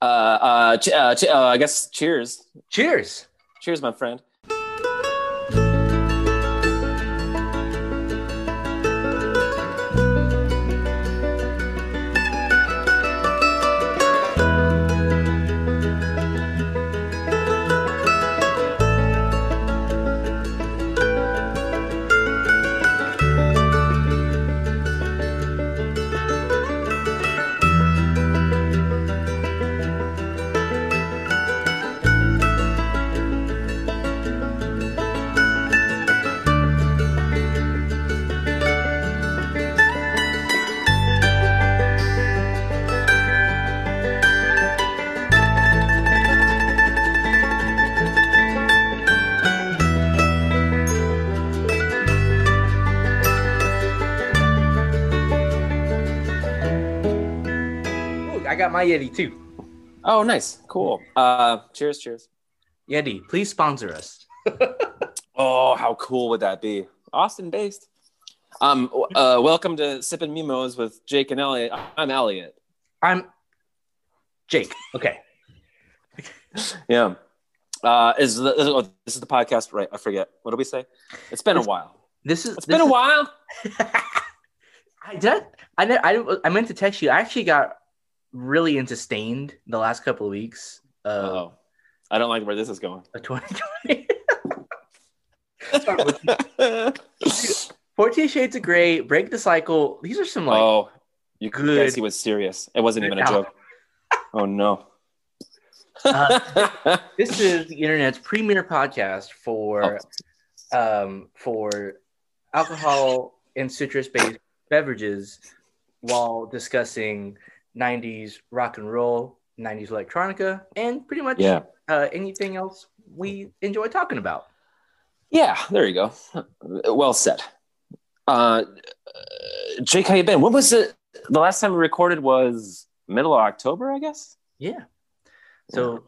Uh, uh, ch- uh, ch- uh, I guess cheers. Cheers. Cheers, my friend. My Yeti too. Oh, nice. Cool. Uh, cheers, cheers. Yeti, please sponsor us. Oh, how cool would that be? Austin based. Um, uh, welcome to Sipping Mimos with Jake and Elliot. I'm Elliot. I'm Jake. Okay. Yeah. Uh, is the, is- oh, this is the podcast, right? I forget. What do we say? It's been a while. This is It's been a while. I did. I, I I meant to text you. I actually got really into Staind the last couple of weeks of, Oh, I don't like where this is going. of 2020. Forty Shades of Grey, Break the Cycle. These are some like oh, you good- guys, he was serious. It wasn't even a joke. Oh no. Uh, this is the internet's premier podcast for Oh. um for alcohol and citrus based beverages while discussing 90s rock and roll 90s electronica and pretty much yeah. uh, anything else we enjoy talking about Yeah, there you go. Well said. Uh, Jake, how you been? When was it? The last time we recorded was middle of October, I guess. yeah so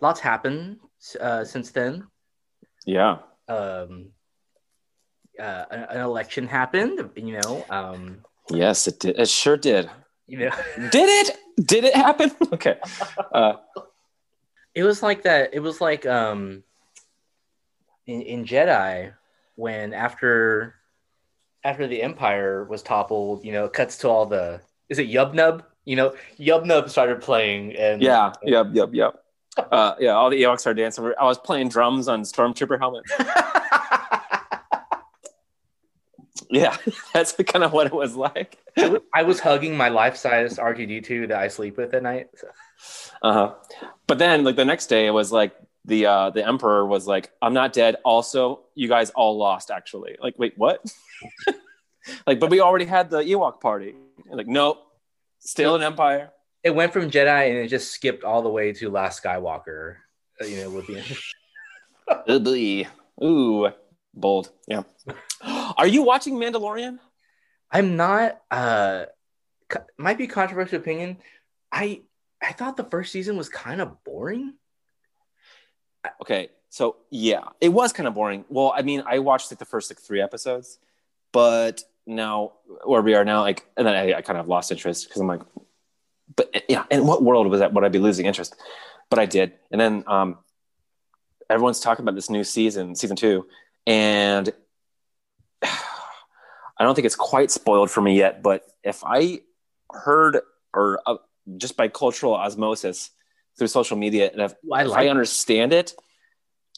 lots happened uh, since then Yeah. um uh, an, an election happened you know um Yes, it did. It sure did. You know Did it? Did it happen? okay. Uh, It was like that. It was like um in, in Jedi when after after the Empire was toppled, you know, it cuts to all the is it Yub Nub? You know, Yub Nub started playing and yeah. Yep. Yep. Yep. Uh, yeah. All the Ewoks are dancing. I was playing drums on stormtrooper helmets. Yeah, that's kind of what it was like. I was- hugging my life size R2D2 that I sleep with at night. So- Uh huh. But then, like the next day, it was like the uh the emperor was like, "I'm not dead." Also, you guys all lost. Actually, like, wait, what? like, but we already had the Ewok party. Like, nope, still an empire. It went from Jedi and it just skipped all the way to Last Skywalker. You know, with the Ugly. Ooh, bold. Yeah. Are you watching Mandalorian? I'm not uh co- might be controversial opinion. I I thought the first season was kind of boring. Okay, so yeah, it was kind of boring. Well, I mean, I watched like the first like three episodes, but now where we are now, like, and then I, I kind of lost interest because I'm like, but yeah, in what world was that? Would I be losing interest? But I did, and then um, everyone's talking about this new season, season two, and I don't think it's quite spoiled for me yet. But if I heard or uh, just by cultural osmosis through social media, and if I if I understand it,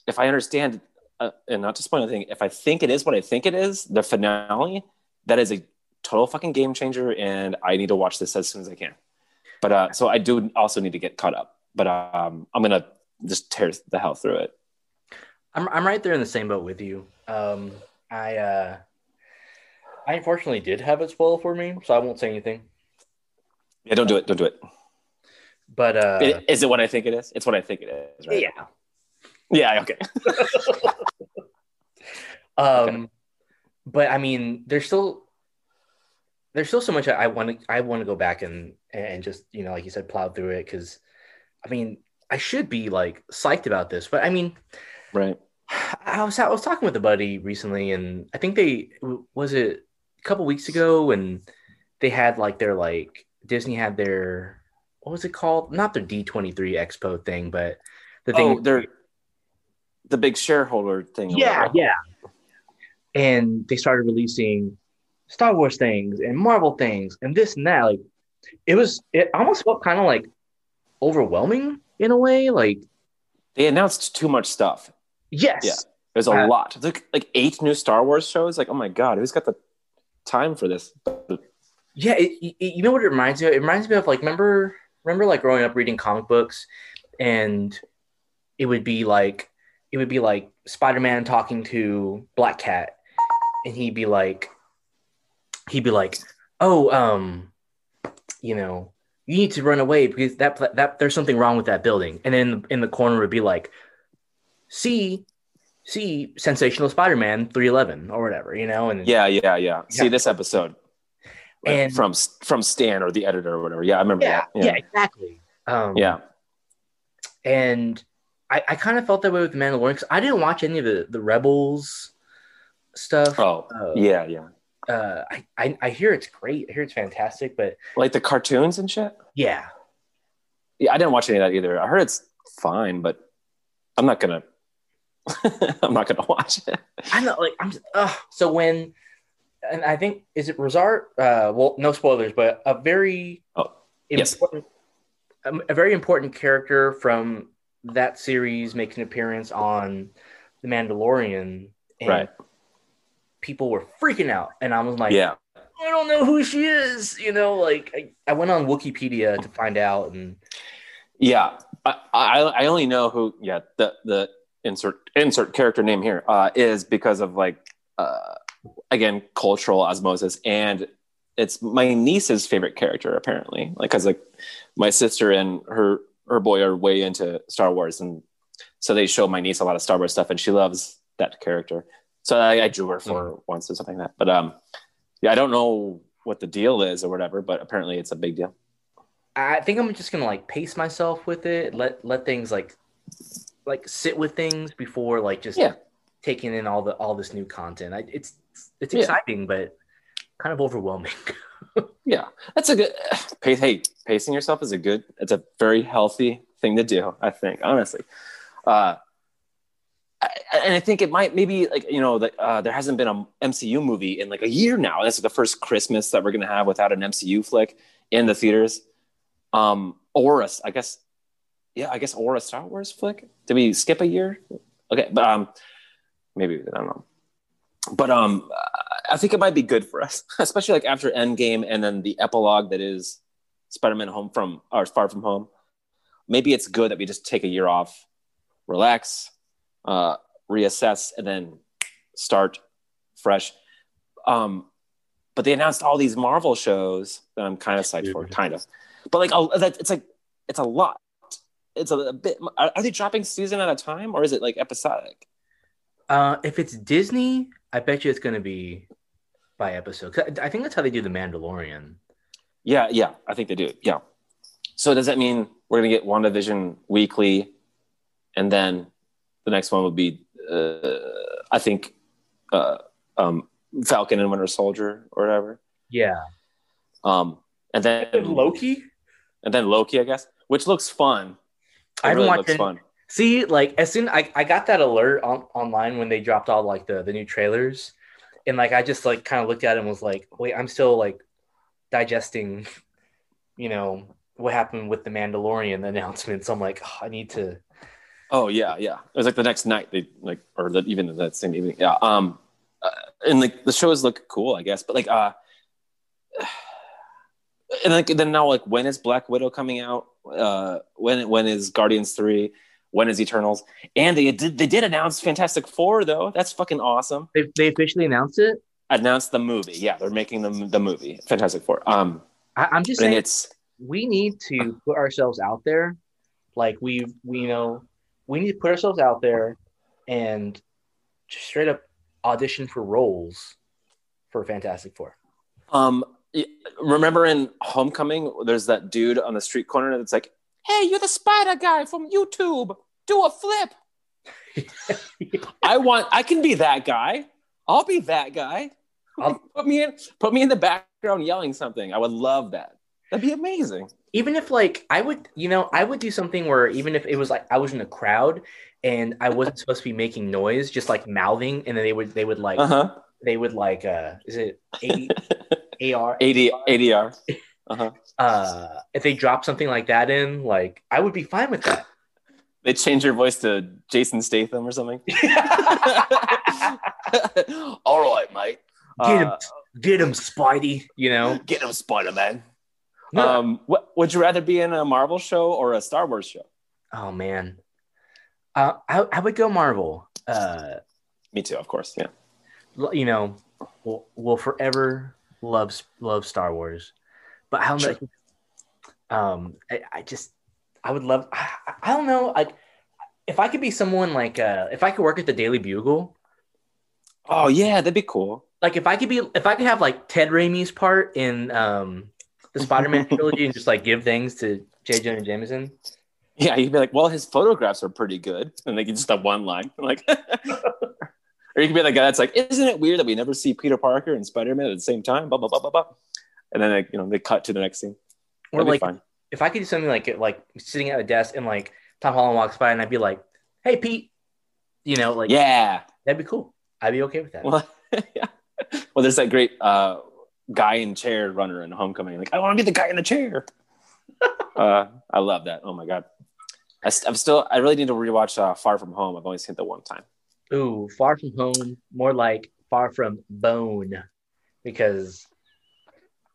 if I understand, uh, and not to spoil anything, if I think it is what I think it is, the finale, that is a total fucking game changer, and I need to watch this as soon as I can. But uh, so I do also need to get caught up. But um, I'm gonna just tear the hell through it. I'm I'm right there in the same boat with you. Um I uh I unfortunately did have it spoiled for me, so I won't say anything. Yeah, don't do it. Don't do it. But uh It- Is it what I think it is? It's what I think it is, right? yeah. Yeah. Okay. Um but I mean there's still there's still so much I want to I want to go back and and just, you know, like you said, plow through it cuz I mean, I should be like psyched about this, but I mean, right. I was I was talking with a buddy recently, and I think they was it a couple weeks ago, and they had like their like Disney had their what was it called? Not their D23 Expo thing, but the Oh, thing. they're the big shareholder thing. yeah, whatever. yeah. And they started releasing Star Wars things and Marvel things and this and that. Like it was, it almost felt kind of like overwhelming in a way. Like They announced too much stuff. yes, Yeah. There's a Uh, lot. Like like eight new Star Wars shows. Like, oh my god, who's got the time for this? Yeah, it, it- you know what it reminds me of? It reminds me of like remember remember like growing up reading comic books and it would be like it would be like Spider-Man talking to Black Cat and he'd be like he'd be like, "Oh, um you know, you need to run away because that that there's something wrong with that building." And then in the corner would be like, "See see sensational Spider-Man 311 or whatever, you know?" And Yeah, yeah, yeah. See this episode. And- from from Stan or the editor or whatever. Yeah, I remember yeah, that. yeah, exactly. Um yeah. and I, I kind of felt that way with the Mandalorian because I didn't watch any of the, the Rebels stuff. Oh, Uh, yeah, yeah. Uh, I, I I hear it's great. I hear it's fantastic, but Like the cartoons and shit. yeah, Yeah, I didn't watch any of that either. I heard it's fine, but I'm not gonna. I'm not gonna watch it. I'm not Like I'm. Uh, so when, and I think is it Rosart? Uh, well, no spoilers, but a very Oh, yes. important, um, a very important character from that series makes an appearance on the Mandalorian, and Right. people were freaking out, and I was like, Yeah. I don't know who she is. You know, like I, I went on Wikipedia to find out, and Yeah, I, I I only know who. Yeah, the the insert insert character name here uh, is because of like uh, again cultural osmosis, and it's my niece's favorite character apparently. Like, cause like my sister and her her boy are way into Star Wars, and so they show my niece a lot of Star Wars stuff, and she loves that character. So I, I drew her for her once or something like that. But um, yeah, I don't know what the deal is or whatever, but apparently it's a big deal. I think I'm just gonna like pace myself with it. Let let things like like sit with things before like just Yeah. taking in all the all this new content. I, it's it's Yeah. exciting, but kind of overwhelming. Yeah, that's a good pace. Hey, pacing yourself is a good. It's a very healthy thing to do. I think, honestly, uh, I, and I think it might maybe like you know that uh, there hasn't been a MCU movie in like a year now. That's the first Christmas that we're gonna have without an MCU flick in the theaters. Um, or a, I guess, yeah, I guess or a Star Wars flick. Did we skip a year? Okay, but um, maybe I don't know. But um, I think it might be good for us, especially like after Endgame and then the epilogue that is Spider-Man Home from or Far From Home. Maybe it's good that we just take a year off, relax, uh, reassess, and then start fresh. Um, but they announced all these Marvel shows that I'm kind of psyched for, kind of. But like, it's like it's a lot. It's a, a bit. Are, are they dropping season at a time, or is it like episodic? uh, if it's Disney, I bet you it's gonna be by episode. I think that's how they do the Mandalorian. Yeah, yeah, I think they do. Yeah. So does that mean we're gonna get WandaVision weekly, and then the next one would be, uh, I think, uh, um, Falcon and Winter Soldier or whatever. Yeah, Um, and then Loki. and then Loki, I guess, which looks fun. It I haven't really watched looks fun. See, like as soon I, I got that alert on online when they dropped all like the the new trailers, and like I just like kind of looked at it and was like, wait, I'm still like digesting, you know, what happened with the Mandalorian announcement. So I'm like, oh, I need to. Oh yeah, yeah. It was like the next night they like, or the, even that same evening. Yeah. Um, uh, and like the shows look cool, I guess, but like, uh, and like then now like when is Black Widow coming out? Uh, when when is Guardians three? When is Eternals? And they did they did announce Fantastic Four though. That's fucking awesome. They, they officially announced it. Announced the movie. Yeah, they're making the the movie Fantastic Four. Um, I, I'm just saying it's we need to put ourselves out there. Like we we you know we need to put ourselves out there and just straight up audition for roles for Fantastic Four. Um, remember in Homecoming, there's that dude on the street corner that's like, "Hey, you're the spider guy from YouTube. Do a flip." I want. I can be that guy. I'll be that guy. I'll- put me in. Put me in the background yelling something. I would love that. That'd be amazing. even if like I would, you know, I would do something where even if it was like I was in a crowd and I wasn't supposed to be making noise, just like mouthing, and then they would they would like Uh huh. they would like uh is it AR 80 ADR. Uh huh. uh if they drop something like that in, like I would be fine with that. They change your voice to Jason Statham or something. All right, mate. Get him, Uh, get him, Spidey. You know, get him, Spider Man. No. Um, what would you rather be in a Marvel show or a Star Wars show? oh man, uh, I I would go Marvel. Uh, Me too, of course. Yeah. you know, will will forever love love Star Wars, but how Sure. much? Um, I, I just I would love. I, I don't know. Like, if I could be someone like uh, if I could work at the Daily Bugle, Oh yeah, that'd be cool. like if I could be if I could have like Ted Raimi's part in um the Spider-Man trilogy and just like give things to J. Jonah Jameson. Yeah, you'd be like, well, his photographs are pretty good, and they can just have one line, like. or you could be the guy that's like, isn't it weird that we never see Peter Parker and Spider Man at the same time? Blah blah blah blah blah. And then like, you know they cut to the next scene. Or That'd be like fine. if I could do something like like sitting at a desk and like Tom Holland walks by and I'd be like, "Hey, Pete," you know, like Yeah. that'd be cool. I'd be okay with that. Well, yeah. Well, there's that great uh, guy in chair runner in Homecoming. Like, I want to be the guy in the chair. uh, I love that. Oh my god. I, st- I'm still. I really need to rewatch uh, Far From Home. I've only seen it the one time. Ooh, far from home, more like far from bone, because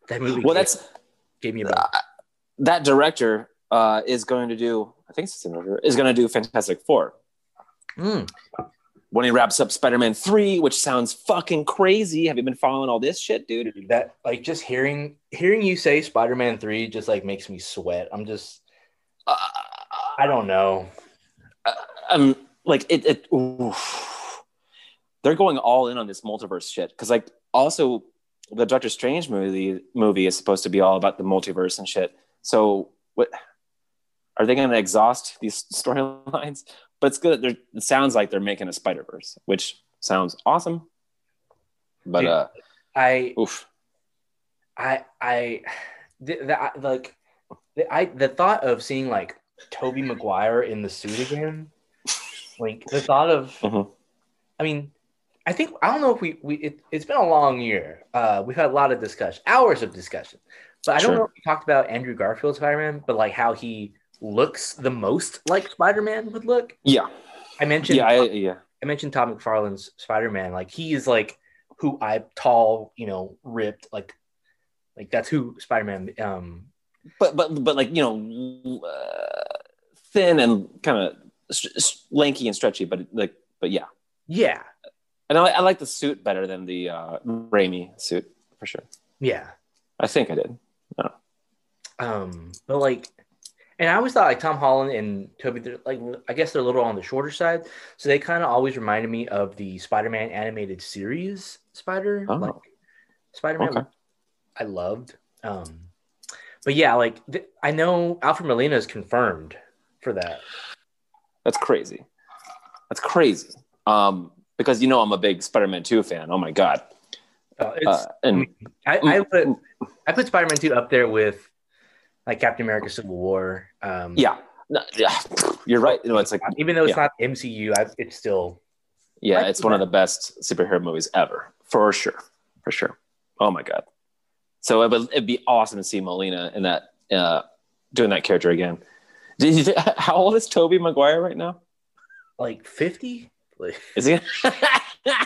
that movie Well, gave, that's gave me a uh, that director uh, is going to do. I think it's the same director is going to do Fantastic Four Mm. when he wraps up Spider-Man Three, which sounds fucking crazy. Have you been following all this shit, dude? That like just hearing hearing you say Spider-Man three just like makes me sweat. I'm just Uh, I don't know. um like it, it oof. they're going all in on this multiverse shit because like also the doctor strange movie movie is supposed to be all about the multiverse and shit so what are they going to exhaust these storylines but it's good they're, it sounds like they're making a spider verse which sounds awesome but Dude. uh I oof I I the, the like the I the thought of seeing like Tobey Maguire in the suit again, like the thought of Mhm. I mean, I think I don't know if we we it, it's been a long year. Uh, we've had a lot of discussion, hours of discussion, but I don't know if we talked about Andrew Garfield's Spider Man, but like how he looks the most like Spider Man would look. yeah I mentioned yeah I, yeah I mentioned Todd McFarlane's Spider Man. Like he is like who I tall, you know, ripped, like like that's who Spider Man. Um, but but but like you know uh, thin and kind of lanky and stretchy but like but yeah yeah, And I, I like the suit better than the uh, Raimi suit for sure. yeah. I think I did. Um, but like, and I always thought like Tom Holland and Tobey, they're like I guess they're a little on the shorter side, so they kind of always reminded me of the Spider Man animated series Spider, Oh. like Spider Man. Okay. I loved. Um, but yeah, like th- I know Alfred Molina is confirmed for that. That's crazy. That's crazy. Um, because you know I'm a big Spider-Man 2 fan. Oh my god. Uh, it's, Uh, and I, I put I put Spider Man two up there with like Captain America Civil War. Um, yeah, no, yeah, you're right. You know, it's like even though it's yeah. not MCU, I, it's still yeah, it's one of the best superhero movies ever, for sure, for sure. Oh my god. So it would it'd be awesome to see Molina in that uh, doing that character again. You, how old is Tobey Maguire right now? like fifty. Like, Is he? uh,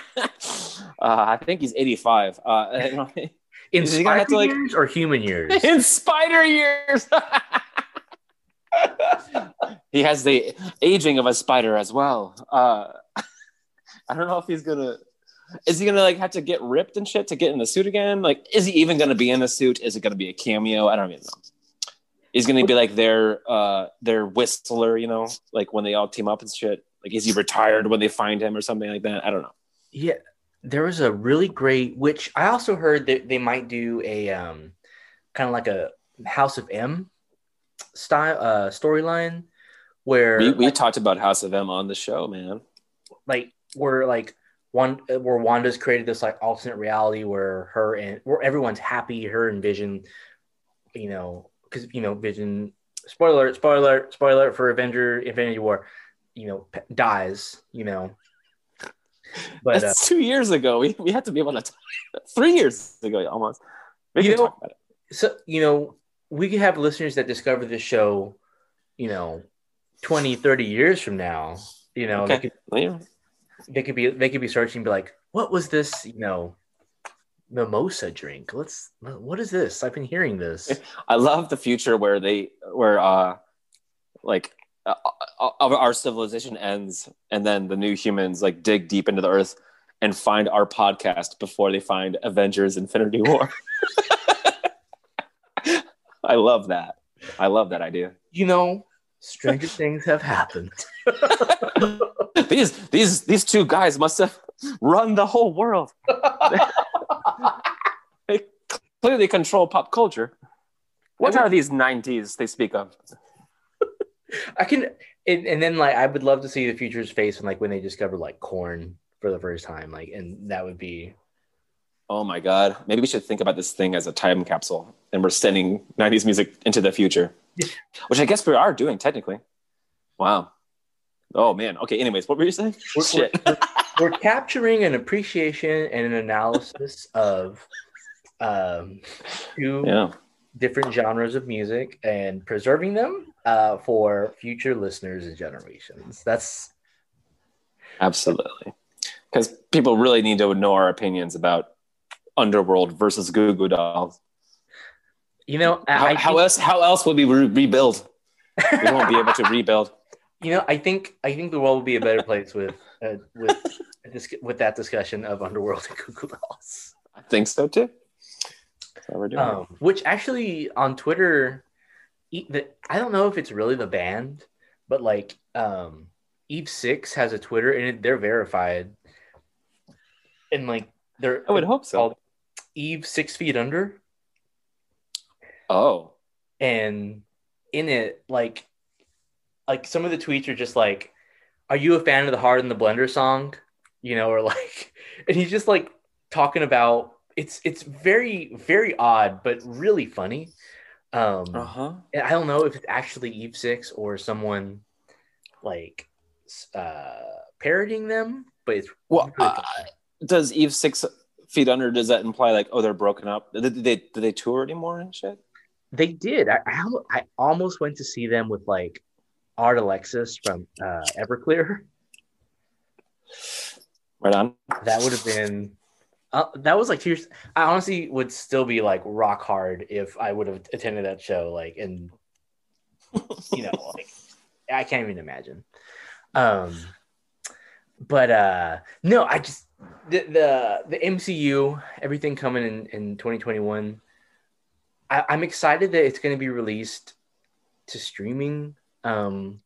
I think he's 85. Uh, in Is spider to, like- years or human years? in spider years. he has the aging of a spider as well. Uh, I don't know if he's gonna. Is he gonna like have to get ripped and shit to get in the suit again? Like, is he even gonna be in the suit? Is it gonna be a cameo? I don't even know. He's gonna be like their uh their whistler, you know, like when they all team up and shit. Like, is he retired when they find him or something like that? I don't know. Yeah, there was a really great, which I also heard that they might do a um, kind of like a House of M style uh, storyline where We, we talked about House of M on the show, man. like where like one where Wanda's created this like alternate reality where her and where everyone's happy, her and Vision, you know, because you know Vision. Spoiler, alert, spoiler, alert, spoiler alert for Avenger Infinity War. You know, p- dies. You know, but uh, That's two years ago. We, we had to be able to talk. Three years ago, almost. We You can know- talk about it. so you know we could have listeners that discover this show you know 20 30 years from now you know they could yeah. they could be they could be searching and be like what was this you know mimosa drink let's what is this i've been hearing this I love the future where they where uh like uh, uh, our civilization ends and then the new humans like dig deep into the earth and find our podcast before they find Avengers Infinity War. I love that. I love that idea. you know stranger things have happened These these these two guys must have run the whole world. They clearly control pop culture. What would- are these 90s they speak of? i can and, and then like i would love to see the future's face when like when they discover like Korn for the first time like and that would be Oh my god. Maybe we should think about this thing as a time capsule and we're sending 90s music into the future. Which I guess we are doing technically. Wow. Oh man. Okay, anyways, what were you saying? We're- Shit. we're capturing an appreciation and an analysis of um, two Yeah. different genres of music and preserving them uh, for future listeners and generations. That's Absolutely. Because people really need to know our opinions about Underworld versus Goo Goo Dolls. you know How, I how else? How else would we re- rebuild? We won't be able to rebuild. you know I think I think the world will be a better place with uh, with with that discussion of Underworld and Goo Goo Dolls. I think so too. That's what we're doing. Um, which actually on Twitter, the, I don't know if it's really the band, but like um, Eve Six has a Twitter and they're verified, and like they're I would hope so. Eve Six Feet Under, Oh, and in it like like some of the tweets are just like, "Are you a fan of the Heart and the Blender song?" You know, or like, and he's just like talking about it's it's very very odd but really funny. Um, uh huh. I don't know if it's actually Eve Six or someone like s- uh parodying them, but it's Well, really uh, does Eve six feet under? Does that imply like, oh, they're broken up? Did did they did they tour anymore and shit? they did. I, I I almost went to see them with like Art Alexakis from uh, Everclear. Right on. That would have been. Uh, that was like two years. I honestly would still be like rock hard if I would have attended that show. Like, and you know, like I can't even imagine. Um, but uh, no, I just the the the MCU, everything coming in in 2021. I, I'm excited that it's going to be released to streaming. Um,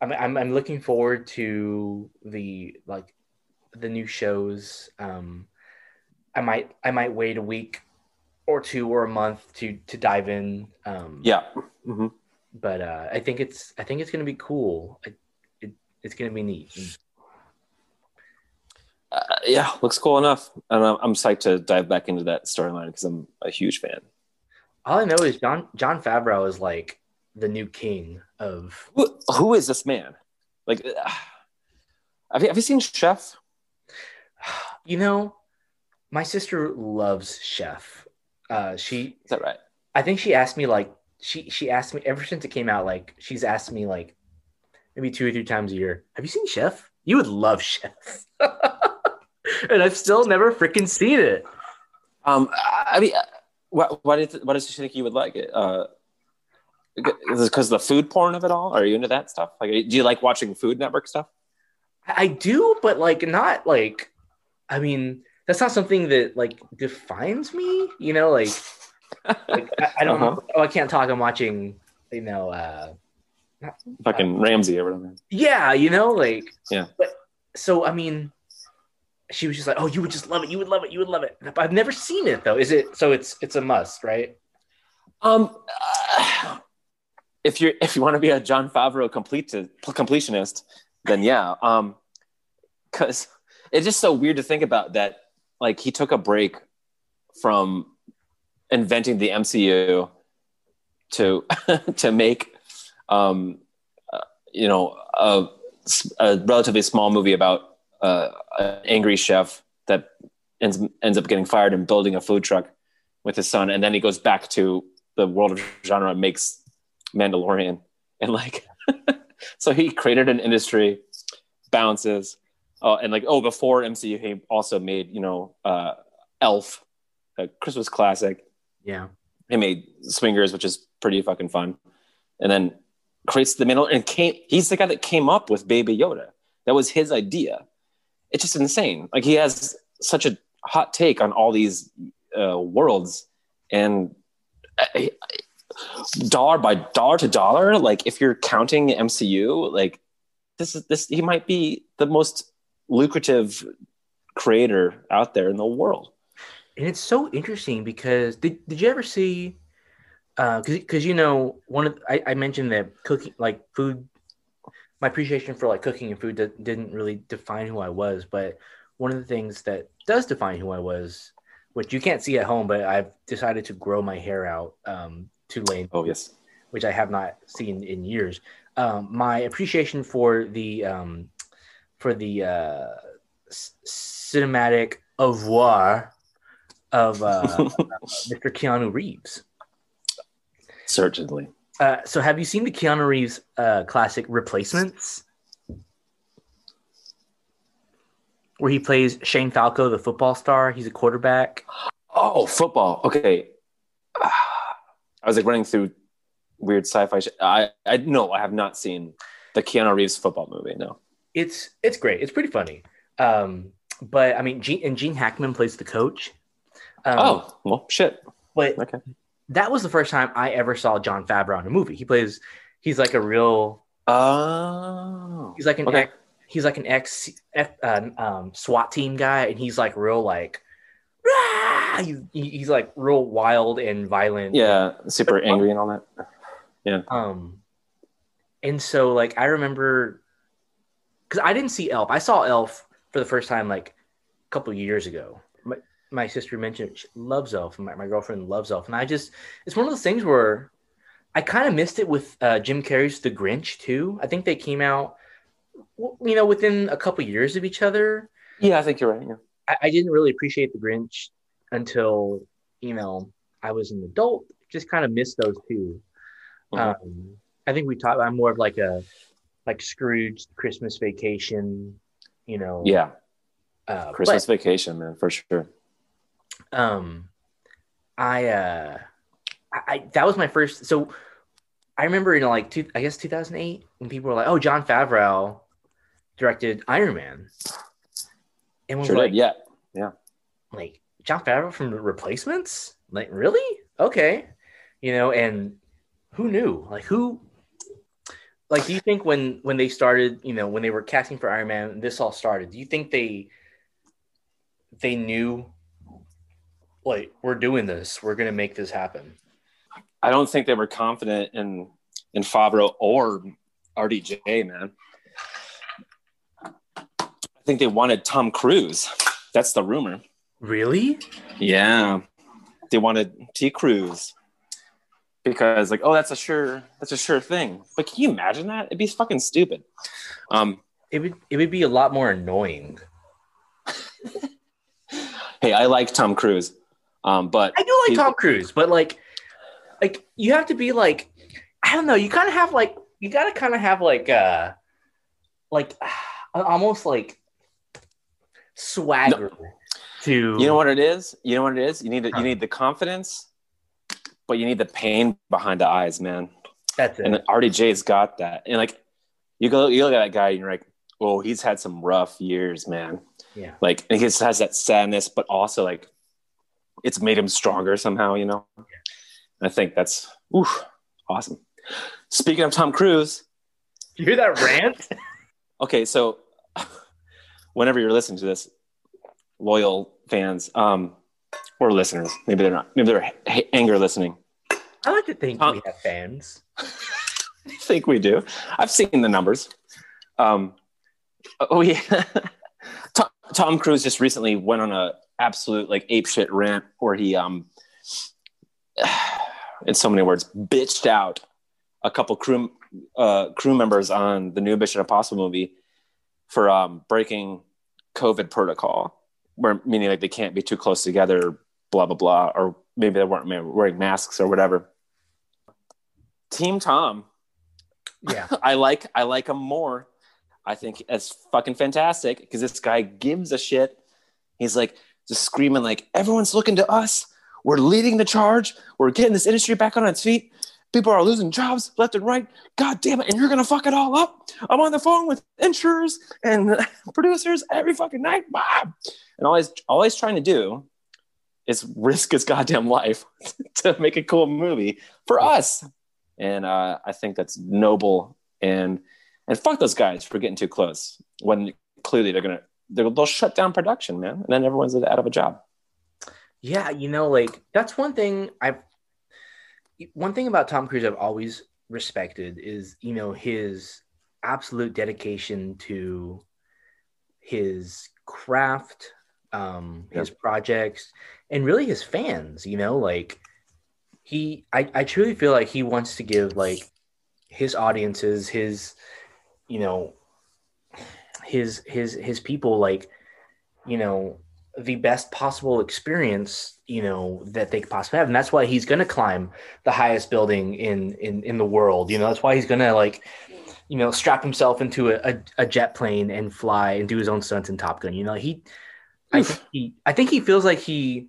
I'm, I'm I'm looking forward to the like the new shows. Um, I might I might wait a week or two or a month to to dive in. Um, Yeah. hmm but uh, I think it's I think it's gonna be cool. It, it it's gonna be neat. Uh, yeah, looks cool enough, and I'm, I'm psyched to dive back into that storyline because I'm a huge fan. All I know is Jon Jon Favreau is like the new king of. Who, who is this man? Like, uh, have you have you seen Chef? You know, my sister loves Chef. Uh, she Is that right? I think she asked me like she she asked me ever since it came out like she's asked me like maybe two or three times a year. Have you seen Chef? You would love Chef. and I've still never freaking seen it. Um, I mean, uh, why, why did why does she think you would like it? Uh, is it because the food porn of it all? Are you into that stuff? Like, do you like watching Food Network stuff? I do, but like not like I mean, that's not something that like defines me, you know, like like I, I don't Uh-huh. oh I can't talk, I'm watching, you know, uh Fucking Ramsay or whatever. yeah, you know, like Yeah. But so I mean she was just like, Oh, you would just love it, you would love it, you would love it. But I've never seen it though. Is it so it's it's a must, right? Um, uh, if you're if you want to be a Jon Favreau complete completionist, then yeah. Um, because it's just so weird to think about that. Like he took a break from inventing the MCU to to make um, uh, you know a, a relatively small movie about uh, an angry chef that ends ends up getting fired and building a food truck with his son, and then he goes back to the world of genre and makes Mandalorian, and like so he created an industry, bounces, uh, and like oh before MCU he also made you know uh, Elf, a Christmas classic. Yeah. He made Swingers, which is pretty fucking fun, and then creates the middle and came. He's the guy that came up with Baby Yoda. That was his idea. It's just insane. Like he has such a hot take on all these uh, worlds, and uh, dollar by dollar to dollar, like if you're counting MCU, like this is this he might be the most lucrative creator out there in the world. And it's so interesting because did, did you ever see because uh, because you know one of I, I mentioned that cooking like food my appreciation for like cooking and food didn't really define who I was but one of the things that does define who I was which you can't see at home but I've decided to grow my hair out um, to lane oh yes which I have not seen in years um, my appreciation for the um, for the uh, cinematic oeuvre of uh, Mr. Keanu Reeves Certainly. Uh, so, have you seen the Keanu Reeves uh, classic Replacements, where he plays Shane Falco, the football star? He's a quarterback. Oh, football. Okay. I was like running through weird sci-fi. Sh- I I no, I have not seen the Keanu Reeves football movie. No. It's it's great. It's pretty funny. Um, but I mean, Gene, and Gene Hackman plays the coach. Um, oh well, shit. But okay that was the first time I ever saw Jon Favreau in a movie. He plays, he's like a real, oh, he's like an okay. ex, he's like an ex uh, um, SWAT team guy, and he's like real like, he's, he's like real wild and violent. Yeah, super but, angry and all that. Yeah. Um, and so like I remember, because I didn't see Elf. I saw Elf for the first time like a couple years ago my my sister mentioned she loves Elf. My, my girlfriend loves Elf, and I just it's one of those things where I kind of missed it with uh, Jim Carrey's The Grinch too. I think they came out, you know, within a couple years of each other. Yeah, I think you're right. Yeah. I, I didn't really appreciate The Grinch until you know I was an adult. Just kind of missed those 2 mm-hmm. um, I think we talked. I'm more of like a like Scrooge Christmas Vacation. You know. Yeah. Uh, Christmas but, Vacation, man, for sure um i uh I, that was my first so i remember in like two, i guess 2008 when people were like oh Jon Favreau directed iron man and was sure like did. yeah yeah like Jon Favreau from the replacements like really okay you know and who knew like who like do you think when when they started you know when they were casting for iron man this all started do you think they they knew like we're doing this we're going to make this happen? I don't think they were confident in in favreau or rdj man. I think they wanted tom cruise. That's the rumor. Really? Yeah. They wanted t. Cruise because like oh that's a sure that's a sure thing but can you imagine that it'd be fucking stupid um it would it would be a lot more annoying hey i like tom cruise um, but I do like Tom Cruise, but like, like you have to be like, I don't know. You kind of have like, you got to kind of have like, uh, like almost like swagger no. to. You know what it is? You know what it is? You need the, you need the confidence, but you need the pain behind the eyes, man. That's it. And RDJ's got that. And like, you go, you look at that guy, and you're like, oh, he's had some rough years, man. Yeah. Like, and he just has that sadness, but also like it's made him stronger somehow, you know. Yeah. I think that's oof, awesome. Speaking of Tom Cruise, you hear that rant? okay, so whenever you're listening to this, loyal fans um, or listeners, maybe they're not, maybe they're h- anger listening. I like to think um, we have fans. I think we do. I've seen the numbers. Um, oh yeah, Tom, Tom Cruise just recently went on a absolute like ape shit rant where he um in so many words, bitched out a couple crew uh, crew members on the new Mission Impossible movie for um, breaking COVID protocol, where meaning like they can't be too close together, blah blah blah, or maybe they weren't wearing masks or whatever. Team Tom, Yeah. I like I like him more. I think it's fucking fantastic because this guy gives a shit. He's like just screaming like everyone's looking to us. We're leading the charge. We're getting this industry back on its feet. People are losing jobs left and right. God damn it. And you're going to fuck it all up. I'm on the phone with insurers and producers every fucking night. Bob. And all he's, all he's trying to do is risk his goddamn life to make a cool movie for us. And uh, I think that's noble. And and fuck those guys for getting too close when clearly they're going to, they'll shut down production, man. And then everyone's out of a job. Yeah, you know, like that's one thing I've one thing about Tom Cruise I've always respected is, you know, his absolute dedication to his craft, um, his projects, and really his fans, you know, like he I, I truly feel like he wants to give like his audiences, his you know, his his his people like, you know, the best possible experience you know that they could possibly have. And that's why he's going to climb the highest building in in in the world. You know that's why he's going to like you know strap himself into a, a, a, jet plane and fly and do his own stunts in top gun. You know he I think he I think he feels like he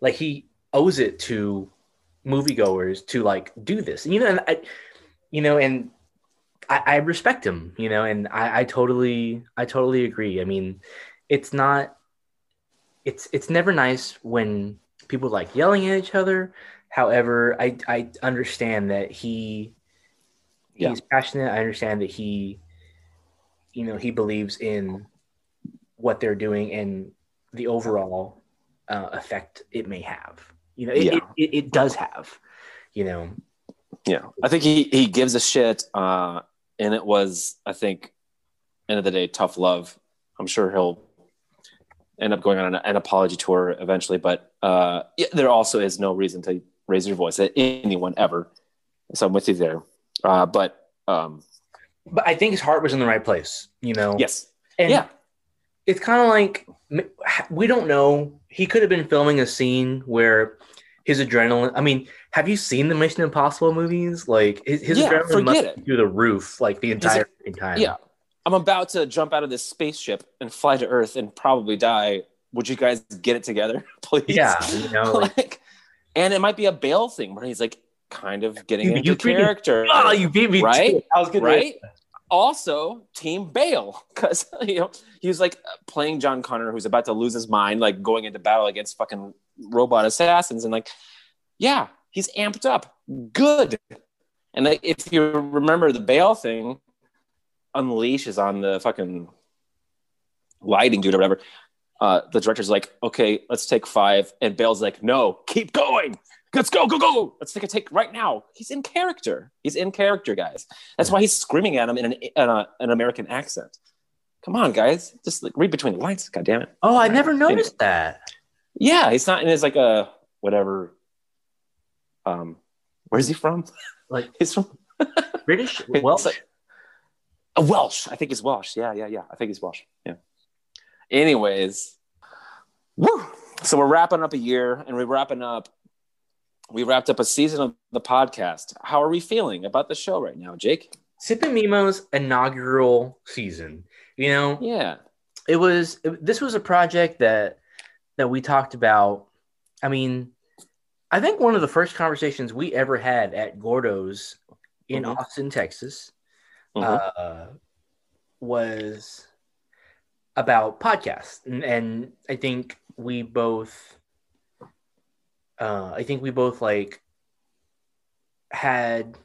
like he owes it to moviegoers to like do this you know and I you know and I, I respect him you know and I, I totally I totally agree I mean it's not it's it's never nice when people like yelling at each other. However, I I understand that he Yeah. he's passionate. I understand that he you know he believes in what they're doing and the overall uh, effect it may have. You know, it, Yeah. it, it, it does have. You know, Yeah, I think he he gives a shit, uh, and it was I think end of the day tough love. I'm sure he'll end up going on an, an apology tour eventually, but uh, yeah, there also is no reason to raise your voice at anyone ever. So I'm with you there. Uh, but um, but I think his heart was in the right place. You know, yes, And Yeah. It's kind of like we don't know. He could have been filming a scene where his adrenaline. I mean, have you seen the Mission Impossible movies? Like his, his Yeah, adrenaline must forget be through the roof, like the entire fucking time. yeah. I'm about to jump out of this spaceship and fly to Earth and probably die. Would you guys get it together, please? yeah. You know, like, like, and it might be a bail thing where he's like kind of getting You- into you character. oh, you beat me. Right? I was good. right? Also, Team Bale, because you know he was like playing John Connor, who's about to lose his mind, like going into battle against fucking robot assassins, and like, yeah, he's amped up, good. And like, if you remember the Bale thing, Unleash is on the fucking lighting dude or whatever. Uh, the director's like, okay, let's take five, and Bale's like, no, keep going. Let's go, go, go. Let's take a take right now. He's in character. He's in character, guys. That's why he's screaming at him in an, in a, an American accent. Come on, guys. Just like, read between the lines. God damn it. Oh, I never noticed that. Yeah, he's not in his like a whatever. Um, where's he from? Like He's from British. Well, like- a Welsh. I think he's Welsh. Yeah, yeah, yeah. I think he's Welsh. Yeah. Anyways, woo. So we're wrapping up a year, and we're wrapping up. We wrapped up a season of the podcast. How are we feeling about the show right now, Jake? Sip and Mimo's inaugural season. You know, Yeah. it was it- this was a project that that we talked about i mean i think one of the first conversations we ever had at gordo's in Mhm. austin texas Mhm. uh, was about podcasts and, and i think we both uh, i think we both like had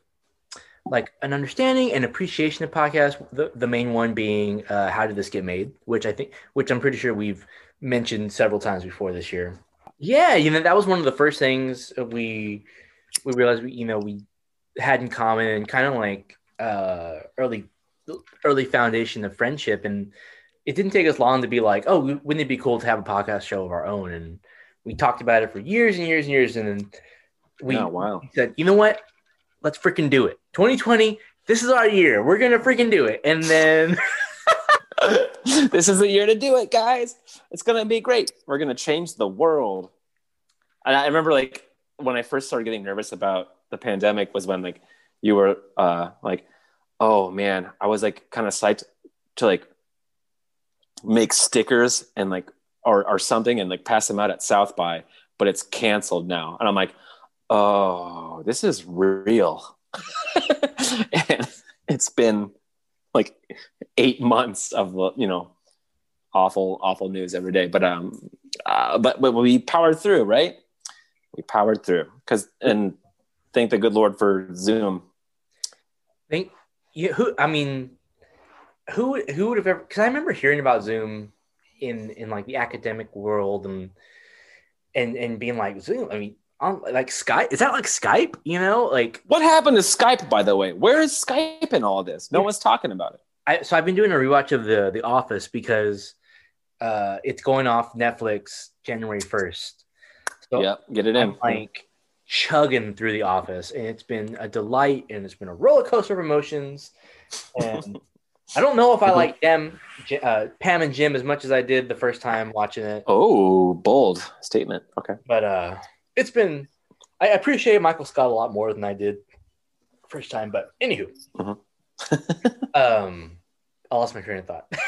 like an understanding and appreciation of podcasts. The, the main one being uh, how did this get made, which I think, which I'm pretty sure we've mentioned several times before this year. Yeah, you know that was one of the first things we we realized we you know we had in common and kind of like uh, early early foundation of friendship and it didn't take us long to be like oh wouldn't it be cool to have a podcast show of our own and we talked about it for years and years and years and then we oh wow. said, you know what? Let's freaking do it. 2020, this is our year. We're gonna freaking do it. And then this is the year to do it, guys. It's gonna be great. We're gonna change the world. And I remember like when I first started getting nervous about the pandemic was when like you were uh like, oh man, I was like kind of psyched to like make stickers and like or or something and like pass them out at South by, but it's canceled now. And I'm like, oh, this is real. and it's been like eight months of you know awful awful news every day. But um uh, but, but we powered through right? We powered through. Because and thank the good lord for zoom. Think you. Who I mean who who would have ever because I remember hearing about Zoom in in like the academic world and and and being like Zoom. I mean, on like Skype is that like Skype? You know, like what happened to skype by the way where is skype in all this no Yeah. one's talking about it I so I've been doing a rewatch of the The Office because uh it's going off Netflix January first. So yeah get it in I'm like chugging through The Office, and it's been a delight, and it's been a roller coaster of emotions. And I don't know if I like them, uh, Pam and Jim, as much as I did the first time watching it, oh bold statement okay but uh, it's been. I appreciate Michael Scott a lot more than I did first time. But anywho, Mhm. um, I lost my train of thought.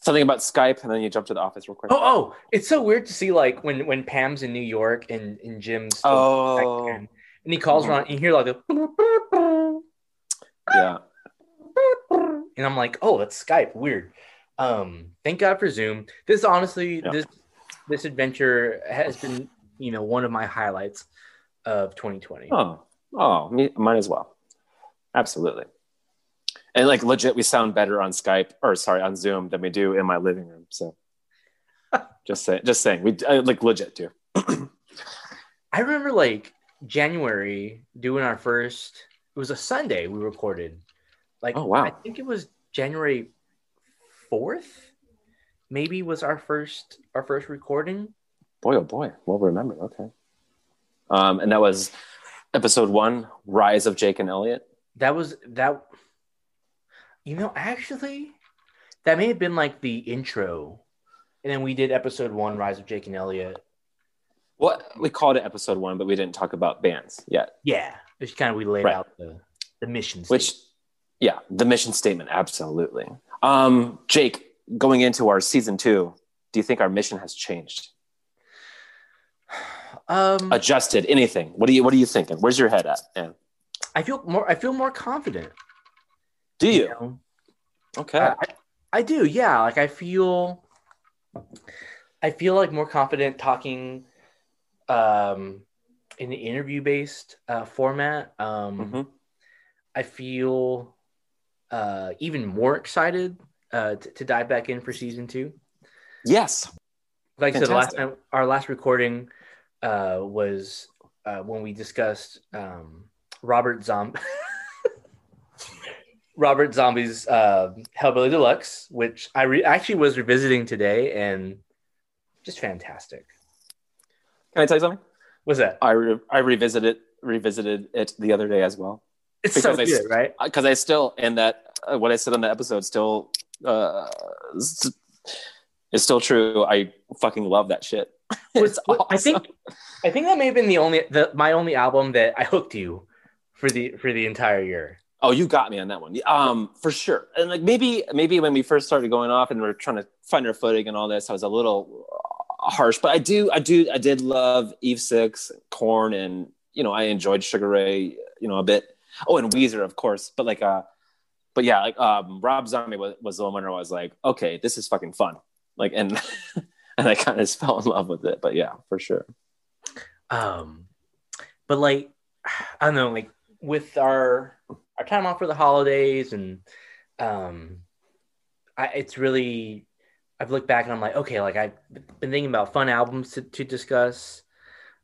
something about skype and then you jump to the office real quick Oh, oh, it's so weird to see like when when Pam's in New York and, and Jim's Oh. back and he calls Mhm. around and you hear like the yeah and I'm like, oh, that's Skype. Weird. Um, thank God for Zoom. This honestly, Yeah. this this adventure has been, you know, one of my highlights of 2020. Oh, oh, me, mine as well. Absolutely. And like legit, we sound better on Skype or sorry on Zoom than we do in my living room. So just saying, just saying, we I, like legit do. I remember like January doing our first. It was a Sunday we recorded. Like, Oh, wow. I think it was January fourth. Maybe was our first our first recording. Boy, oh boy, well remembered. Okay. Um, and that was episode one, Rise of Jake and Elliot. That was that. You know, actually, that may have been like the intro, and then we did episode one, Rise of Jake and Elliot. What we called it episode one, but we didn't talk about bands yet. Yeah, it's kind of we laid Right. out the the mission. Which, yeah, the mission statement, absolutely. Um, Jake, going into our season two, do you think our mission has changed? um, adjusted anything what are you what are you thinking where's your head at man I feel more. I feel more confident. do you know? okay I, I- I do, yeah. Like I feel, I feel like more confident talking, um, in the interview based uh, format. Um, Mhm. I feel, uh, even more excited uh, to, to dive back in for season two. yes Like I said, the last time, our last recording uh, was uh, when we discussed um, Robert Zombie. Robert Zombie's uh, Hellbilly Deluxe, which I re- actually was revisiting today, and just fantastic. can i tell you something What's that? i re- i revisited revisited it the other day as well It's so because I- good, right? because i still and that uh, what i said on the episode still uh is still true i fucking love that shit Was- It's I think. I think that may have been the only the my only album that I hooked you for the for the entire year. Oh, you got me on that one. Um, for sure. And like maybe maybe when we first started going off and we are trying to find our footing and all this, I was a little uh, harsh. But I do, I do, I did love Eve Six, Korn, and you know I enjoyed Sugar Ray, you know a bit. Oh, and Weezer, of course. But like, uh, but yeah, like um, Rob Zombie was, was the one where I was like, okay, this is fucking fun. Like, and and I kind of fell in love with it. But yeah, for sure. Um, but like I don't know, like with our our time off for the holidays and um, I it's really I've looked back and I'm like, okay, like I've been thinking about fun albums to, to discuss,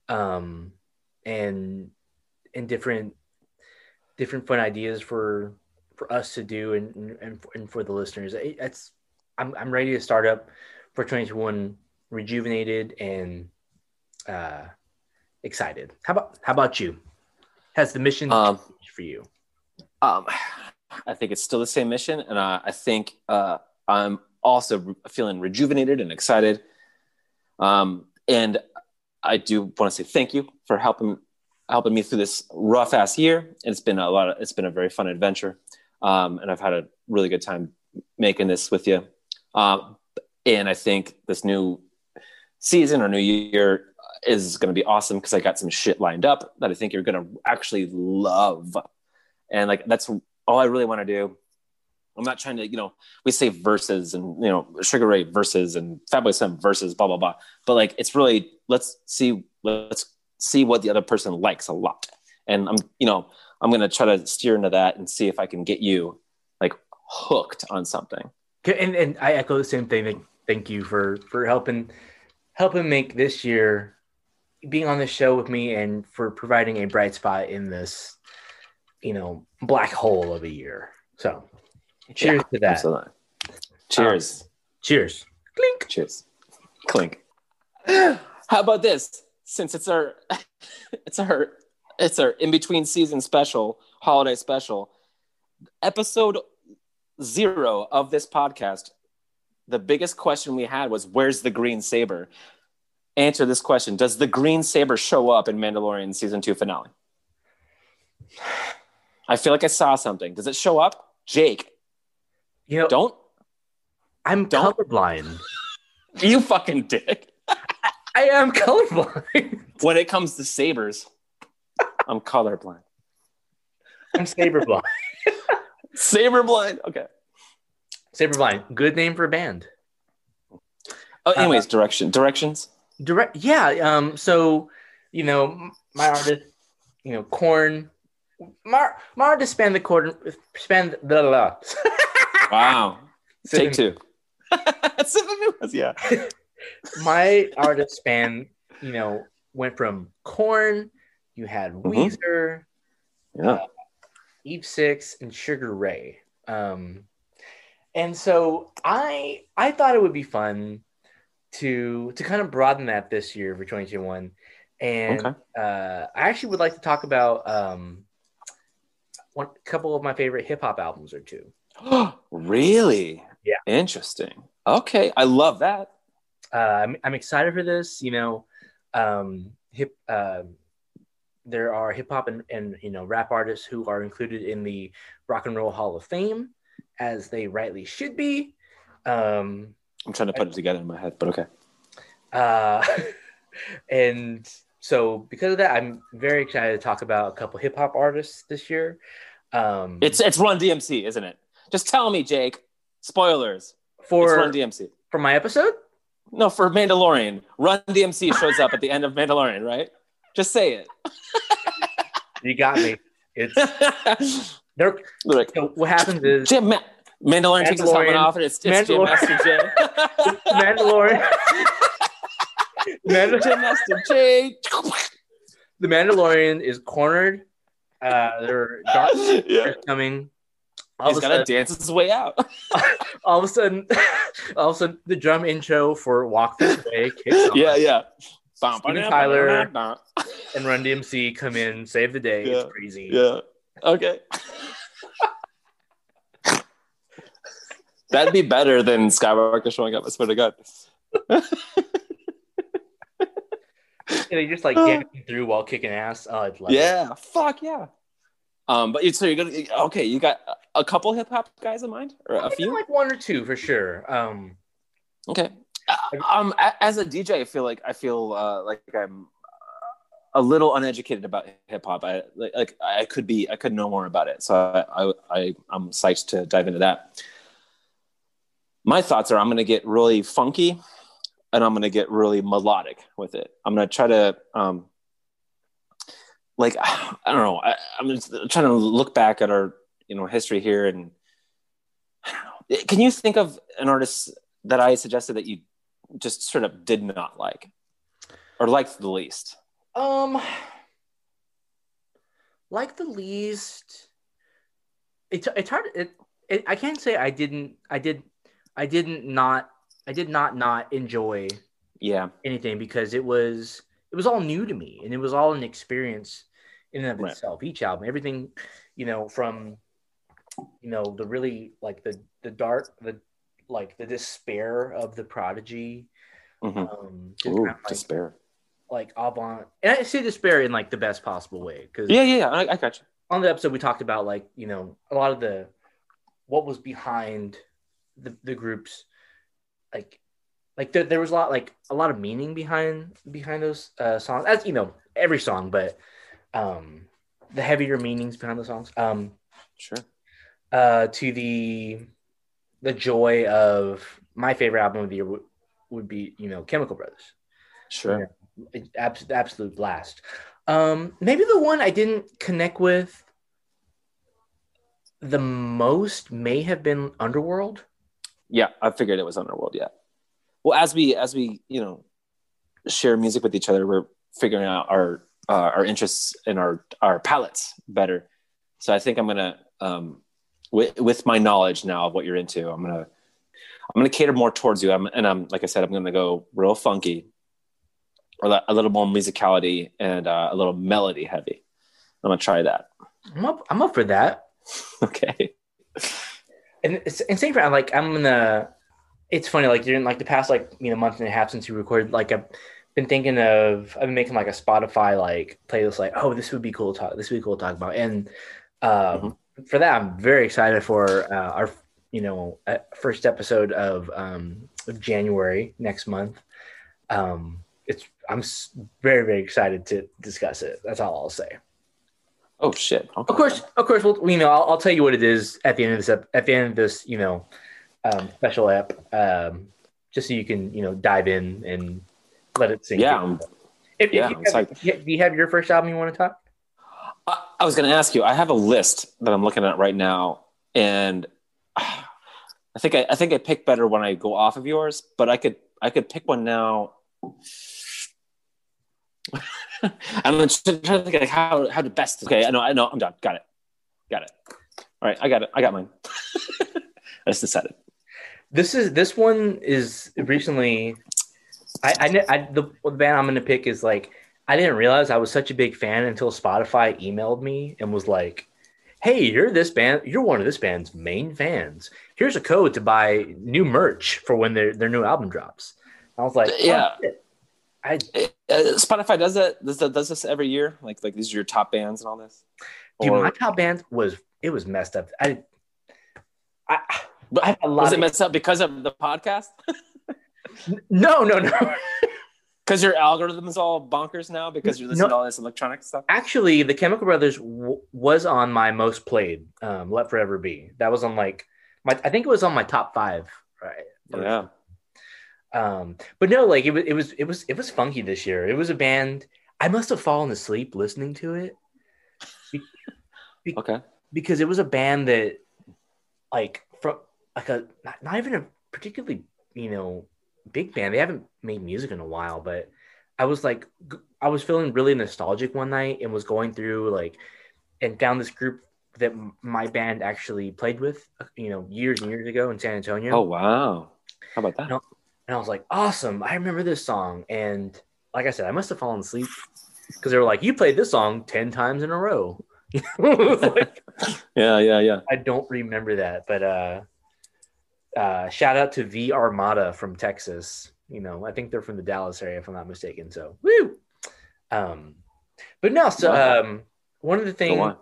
um, and and different different fun ideas for for us to do and and, and for the listeners. It's I'm I'm ready to start up for 2021 rejuvenated and uh excited. How about how about you? Has the mission Um, changed for you? Um, I think it's still the same mission, and uh, I think uh, I'm also feeling rejuvenated and excited. Um, and I do want to say thank you for helping helping me through this rough ass year. It's been a lot. Of, it's been a very fun adventure, um, and I've had a really good time making this with you. Um, and I think this new season or new year is going to be awesome because I got some shit lined up that I think you're going to actually love and like that's all I really want to do. I'm not trying to, you know, we say verses and you know, Sugar Ray verses and Fatboy Slim verses, blah blah blah. But like, it's really let's see, let's see what the other person likes a lot, and I'm, you know, I'm gonna try to steer into that and see if I can get you like hooked on something. And and I echo the same thing. Thank- Thank you for for helping helping make this year being on the show with me and for providing a bright spot in this, you know, black hole of a year. So, cheers to that. Absolutely. Cheers. Um, cheers. Clink. Cheers. Clink. How about this? Since it's our it's our it's our in between season special, holiday special, episode zero of this podcast, the biggest question we had was where's the green saber? Answer this question. Does the green saber show up in Mandalorian season two finale? I feel like I saw something. Does it show up? Jake, You know, don't I'm don't- colorblind. you fucking dick. I am colorblind. When it comes to sabers, I'm colorblind. I'm saber blind. Saber blind. Okay. Saber blind. Good name for a band. Oh, anyways, direction directions. Direct. Yeah. Um. So, you know, my artist, you know, Korn. My, my artist span the Korn. Span blah blah. blah. Wow. Take two. Sip of it was- yeah. My artist span, you know, went from Korn. You had Mhm. Weezer, Yeah. Eve Six, and Sugar Ray. Um, and so I I thought it would be fun to to kind of broaden that this year for 2021. And Okay. uh, I actually would like to talk about um, one couple of my favorite hip hop albums or two. really? Yeah. Interesting. Okay. I love that. Uh, I'm, I'm excited for this. You know, um, hip. um there are hip hop and, and you know rap artists who are included in the Rock and Roll Hall of Fame, as they rightly should be. Um, I'm trying to put it together in my head, but okay. uh, and so because of that, I'm very excited to talk about a couple hip hop artists this year. Um, It's it's Run DMC, isn't it? Just tell me, Jake. Spoilers. it's for Run DMC. for my episode. No, for Mandalorian. Run DMC shows up at the end of Mandalorian, right? Just say it. You got me. It's like, So what happens is Jim Ma- Mandalorian takes his helmet off and it's, it's Jam Master Jay. Mandalorian. Mandal- Jam Master Jay. the Mandalorian is cornered. Uh, there are dark yeah. coming. All He's of, a got to dance his way out. all of a sudden, all of a sudden, the drum intro for "Walk This Way" kicks on, yeah, yeah. Steven Tyler. and Run DMC come in, save the day. Yeah, It's crazy. Yeah. Okay. That'd be better than Skywalker showing up. I swear to God. And they just like dancing through while kicking ass. Oh, I'd love it. Yeah. Fuck yeah. Um, but you so you're gonna okay. You got a couple hip hop guys in mind, or a few? like one or two for sure. Um, Okay. Uh, um, as a DJ, I feel like I feel uh, like I'm uh, a little uneducated about hip hop. I like, like I could be I could know more about it. So I, I I I'm psyched to dive into that. My thoughts are I'm gonna get really funky, and I'm gonna get really melodic with it. I'm gonna try to um like I don't know. I, I'm just trying to look back at our you know history here and. I don't know. Can you think of an artist that I suggested that you just sort of did not like or liked the least? um, like the least. It's it's hard. It, it I can't say I didn't. I did. I didn't not. I did not not enjoy Yeah. anything because it was it was all new to me, and it was all an experience in and of Right. itself. Each album, everything, you know, from you know the really like the the dark the like the despair of the prodigy Mhm. um Ooh, like, despair. like avant and i say despair in like the best possible way because Yeah, yeah, yeah. I, I got you. on the episode we talked about like you know a lot of the what was behind the, the groups like like there, there was a lot like a lot of meaning behind behind those uh songs as you know every song but um the heavier meanings behind the songs um Sure. uh to the the joy of my favorite album of the year would, would be you know chemical brothers Sure. absolute, absolute blast. Um, maybe the one I didn't connect with the most may have been Underworld. Yeah, I figured it was Underworld. Yeah. Well, as we as we you know share music with each other, we're figuring out our uh, our interests and our our palettes better. So I think I'm gonna um, with with my knowledge now of what you're into, I'm gonna I'm gonna cater more towards you. I'm and I'm like I said, I'm gonna go real funky, or a little more musicality and uh, a little melody heavy. I'm gonna try that. I'm up. I'm up for that. Okay. And it's and same for like I'm gonna. It's funny like during like the past like you know month and a half since you recorded like I've been thinking of I've been making like a Spotify like playlist like oh this would be cool to talk this would be cool to talk about and um, for that I'm very excited for uh, our you know uh, first episode of um, of January next month. Um, it's I'm very very excited to discuss it. That's all I'll say. Oh shit. Okay. Of course, of course, we'll you know I'll, I'll tell you what it is at the end of this ep- at the end of this you know um, special app, um, just so you can you know dive in and let it sink. Yeah, in. If, yeah, if you have, yeah, do you have your first album you want to talk? I, I was going to ask you. I have a list that I'm looking at right now, and I think I, I think I pick better when I go off of yours. But I could I could pick one now. I'm just trying to think like how how to best. Okay, I know I know I'm done. Got it. Got it. All right, I got it. I got mine. I just decided. This is this one is recently. I I, I the, the band I'm gonna pick is like I didn't realize I was such a big fan until Spotify emailed me and was like, "Hey, you're this band. You're one of this band's main fans. Here's a code to buy new merch for when their their new album drops." I was like, Yeah. "Oh. I Uh, Spotify does that. Does that does this every year? Like like these are your top bands and all this. dude, Or- my top band was it was messed up. I I but I have a lot was of it messed up because of the podcast? no no no. Because your algorithm is all bonkers now because you're listening No. to all this electronic stuff. Actually, the Chemical Brothers w- was on my most played. Um, Let Forever Be. That was on like my. I think it was on my top five. Right. Yeah. Um, but no, like it was. It was. It was. It was funky this year. It was a band. I must have fallen asleep listening to it Okay. because it was a band that, like, from like a not, not even a particularly you know big band. They haven't made music in a while, but I was like, I was feeling really nostalgic one night and was going through like, and found this group that my band actually played with, uh, you know, years and years ago in San Antonio. Oh wow. How about that? No. And I was like, awesome. I remember this song. And like I said, I must have fallen asleep because they were like, you played this song 10 times in a row. You know, it was like, Yeah, yeah, yeah. I don't remember that. But uh, uh, shout out to V Armada from Texas. You know, I think they're from the Dallas area, if I'm not mistaken. So, woo. Um, but no, so um, one of the things on.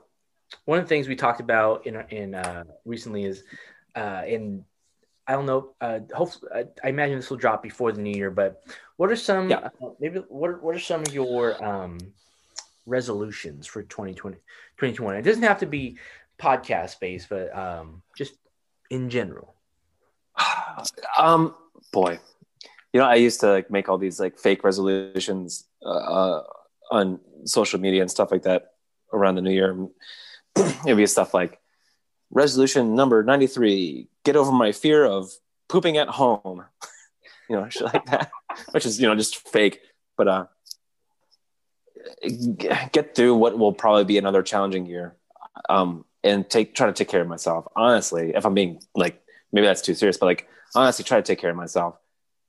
one of the things we talked about in in uh, recently is uh, in I don't know. Uh, hopefully, I, I imagine this will drop before the new year. But what are some Yeah. uh, maybe what are, what are some of your um, resolutions for 2020, 2021? It doesn't have to be podcast based, but um, just in general. um, boy, you know, I used to like make all these like fake resolutions uh, uh, on social media and stuff like that around the new year. It'd be stuff like resolution number ninety three: get over my fear of pooping at home. you know, shit like that, which is you know just fake, but uh, get through what will probably be another challenging year. Um, and take try to take care of myself. Honestly, if I'm being like maybe that's too serious, but like honestly, try to take care of myself.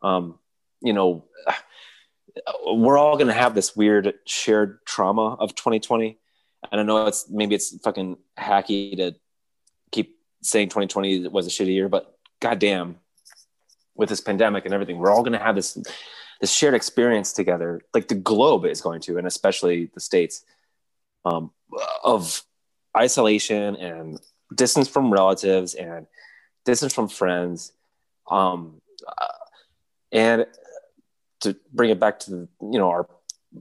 Um, you know, we're all gonna have this weird shared trauma of 2020. And I know it's maybe it's fucking hacky to keep saying 2020 was a shitty year, but goddamn, with this pandemic and everything, we're all gonna have this this shared experience together. Like the globe is going to, and especially the states, um, of isolation and distance from relatives and distance from friends. Um, uh, and to bring it back to the, you know our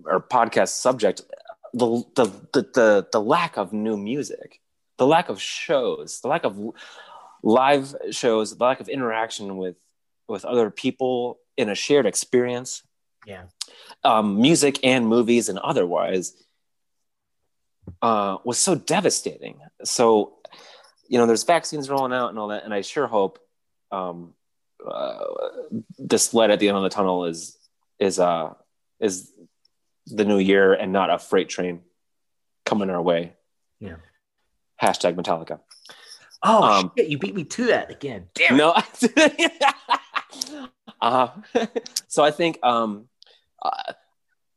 our podcast subject, the, the the the the lack of new music, the lack of shows, the lack of live shows, the lack of interaction with with other people in a shared experience. Yeah. Um, music and movies and otherwise uh, was so devastating. So, you know, there's vaccines rolling out and all that, and I sure hope um, uh, this light at the end of the tunnel is is uh is the new year and not a freight train coming our way. Yeah. Hashtag Metallica. Oh Um, shit! You beat me to that again. Damn. No. uh, so I think, um, uh,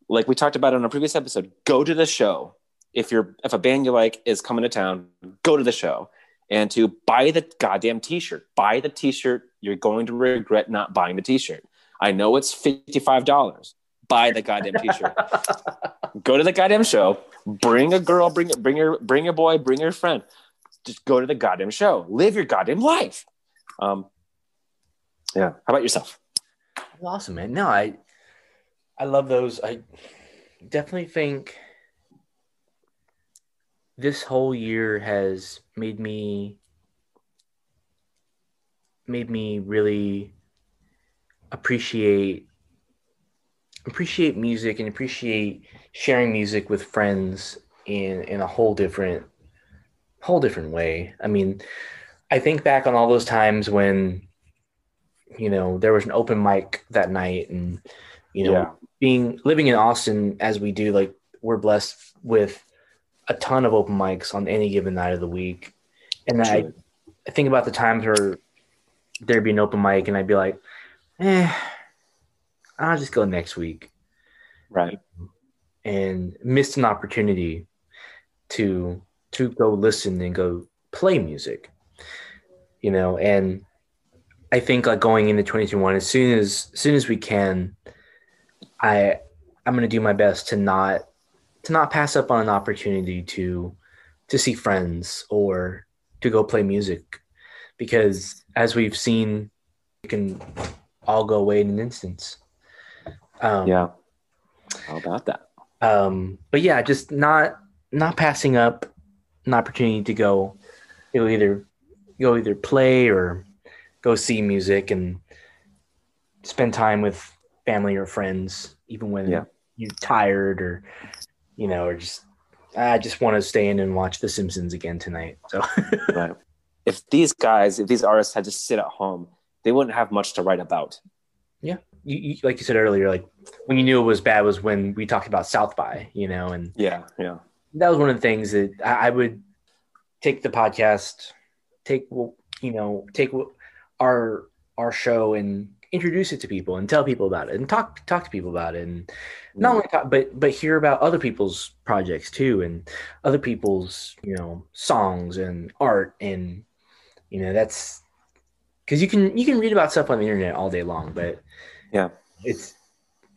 like we talked about on a previous episode, go to the show. If you're if a band you like is coming to town, go to the show and to buy the goddamn t-shirt. Buy the t-shirt. You're going to regret not buying the t-shirt. I know it's fifty-five dollars. Buy the goddamn t-shirt. go to the goddamn show. Bring a girl. Bring bring your bring your boy. Bring your friend. Just go to the goddamn show. Live your goddamn life. Um, yeah. How about yourself? awesome, man. No, I I love those. I definitely think this whole year has made me made me really appreciate appreciate music and appreciate sharing music with friends in in a whole different whole different way. I mean, I think back on all those times when you know there was an open mic that night and you know Yeah. being living in Austin as we do like we're blessed with a ton of open mics on any given night of the week. And I, I think about the times where there'd be an open mic and I'd be like, eh, I'll just go next week Right. and missed an opportunity to to go listen and go play music you know and i think like going into 2021 as soon as as soon as we can i i'm going to do my best to not to not pass up on an opportunity to to see friends or to go play music because as we've seen it can all go away in an instance um, Yeah. How about that? um but yeah just not not passing up an opportunity to go you'll either go either play or go see music and spend time with family or friends even when Yeah. you're tired or you know or just i just want to stay in and watch the simpsons again tonight so Right. If these guys, if these artists had to sit at home, they wouldn't have much to write about. you, you like you said earlier like when you knew it was bad was when we talked about south by you know and Yeah. Yeah. that was one of the things that I, I would take the podcast, take you know, take our our show and introduce it to people and tell people about it and talk talk to people about it and not mm. only talk but but hear about other people's projects too and other people's you know songs and art and you know that's because you can you can read about stuff on the internet all day long but Yeah. it's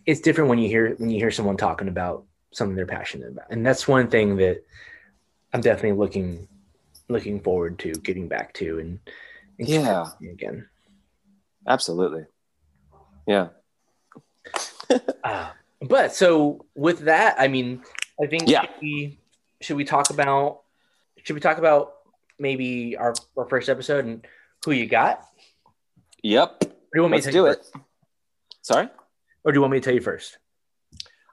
it's different when you hear when you hear someone talking about something they're passionate about and that's one thing that i'm definitely looking looking forward to getting back to and, and Yeah. again Absolutely. Yeah. Uh, but so with that, I mean, I think Yeah. should, we, should we talk about should we talk about maybe our, our first episode and who you got? Yep. Or do you want me Let's to do it. first? Sorry. Or do you want me to tell you first?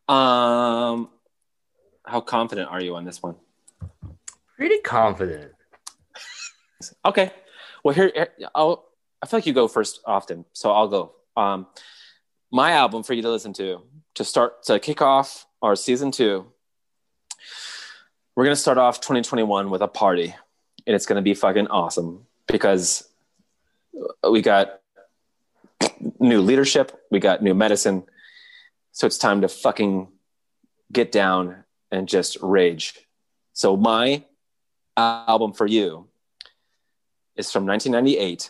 Um, how confident are you on this one? Pretty confident. Okay. Well, here, here- I'll. I feel like you go first often, so I'll go. Um, my album for you to listen to to start to kick off our season two. We're gonna start off 2021 with a party, and it's gonna be fucking awesome because we got new leadership, we got new medicine, So it's time to fucking get down and just rage. So my album for you is from 1998.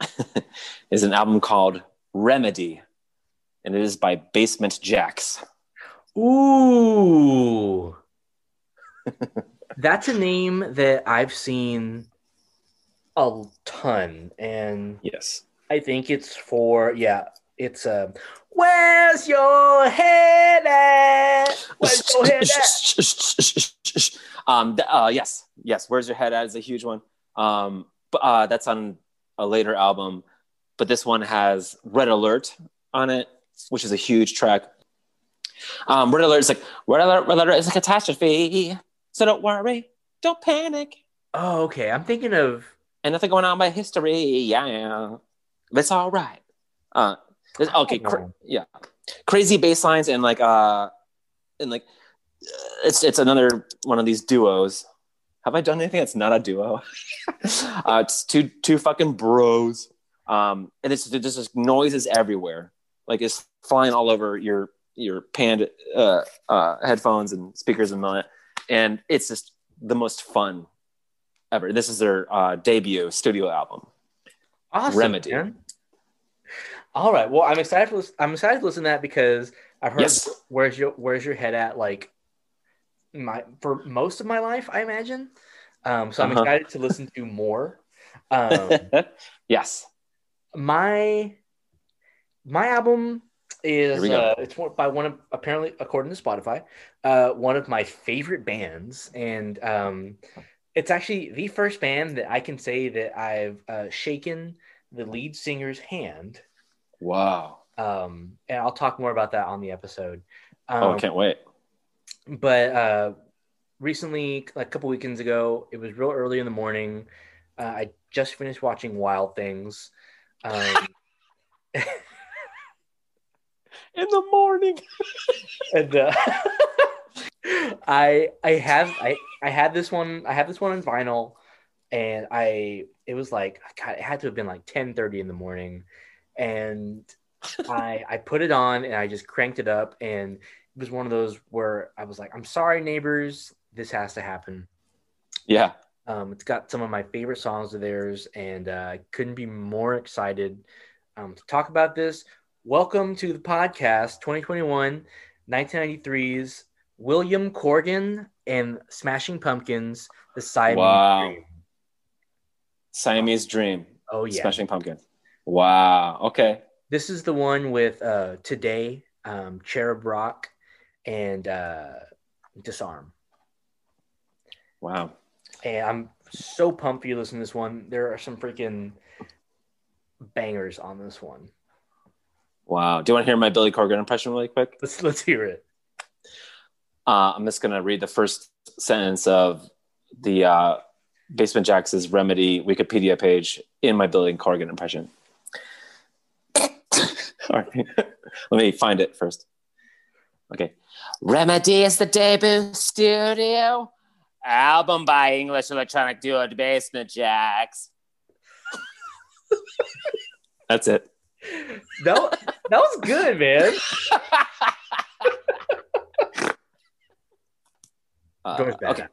is an album called Remedy, and it is by Basement Jaxx. Ooh. That's a name that I've seen a ton, and Yes. I think it's for yeah, it's uh Where's your head at? Where's your head at? um, uh, yes, yes. Where's your head at is a huge one. Um, but uh, that's on a later album. But this one has Red Alert on it, which is a huge track. Um, Red Alert is like Red Alert. Red Alert is a catastrophe. So don't worry, don't panic. Oh, okay. I'm thinking of And nothing going on by history. Yeah, that's all right. Uh, this- okay, cra- yeah, crazy bass lines and like uh, and like uh, it's it's another one of these duos. Have I done anything that's not a duo? uh, it's two two fucking bros. Um, and it's there's just noises everywhere. Like it's flying all over your your panned uh, uh, headphones and speakers and all that. And it's just the most fun ever. This is their uh, debut studio album. awesome, Remedy. man. All right. Well, I'm excited for I'm excited to listen to that because I've heard Yes. where's your where's your head at like my for most of my life, I imagine. Um, so I'm Uh-huh. excited to listen to more. Um, yes. my my album is uh, it's one, by one of apparently according to Spotify, uh, one of my favorite bands, and um, it's actually the first band that I can say that I've uh, shaken the lead singer's hand. Wow. Um, and I'll talk more about that on the episode. Um, oh, I can't wait. But uh, recently, like a couple weekends ago, it was real early in the morning. Uh, I just finished watching Wild Things. Um, In the morning. and uh, I I have I I had this one I had this one on vinyl, and I it was like God, it had to have been like ten thirty in the morning, and I I put it on and I just cranked it up, and was one of those where I was like, I'm sorry, neighbors, this has to happen. Yeah. Um, it's got some of my favorite songs of theirs, and uh, I couldn't be more excited um, to talk about this. Welcome to the podcast 2021 1993's William Corgan and Smashing Pumpkins, The Siamese Wow. Dream. Siamese Dream. Oh, yeah. Smashing Pumpkins. Wow. Okay. This is the one with uh, Today, um, Cherub Rock, and uh, Disarm. Wow. And I'm so pumped for you to listen to this one. There are some freaking bangers on this one. Wow. Do you want to hear my Billy Corgan impression really quick? Let's let's hear it. Uh, I'm just going to read the first sentence of the uh, Basement Jaxx' Remedy Wikipedia page in my Billy Corgan impression. All right. Let me find it first. Okay. Remedy is the debut studio album by English electronic duo The Basement Jaxx. That's it. That, that was good, man. Uh, okay,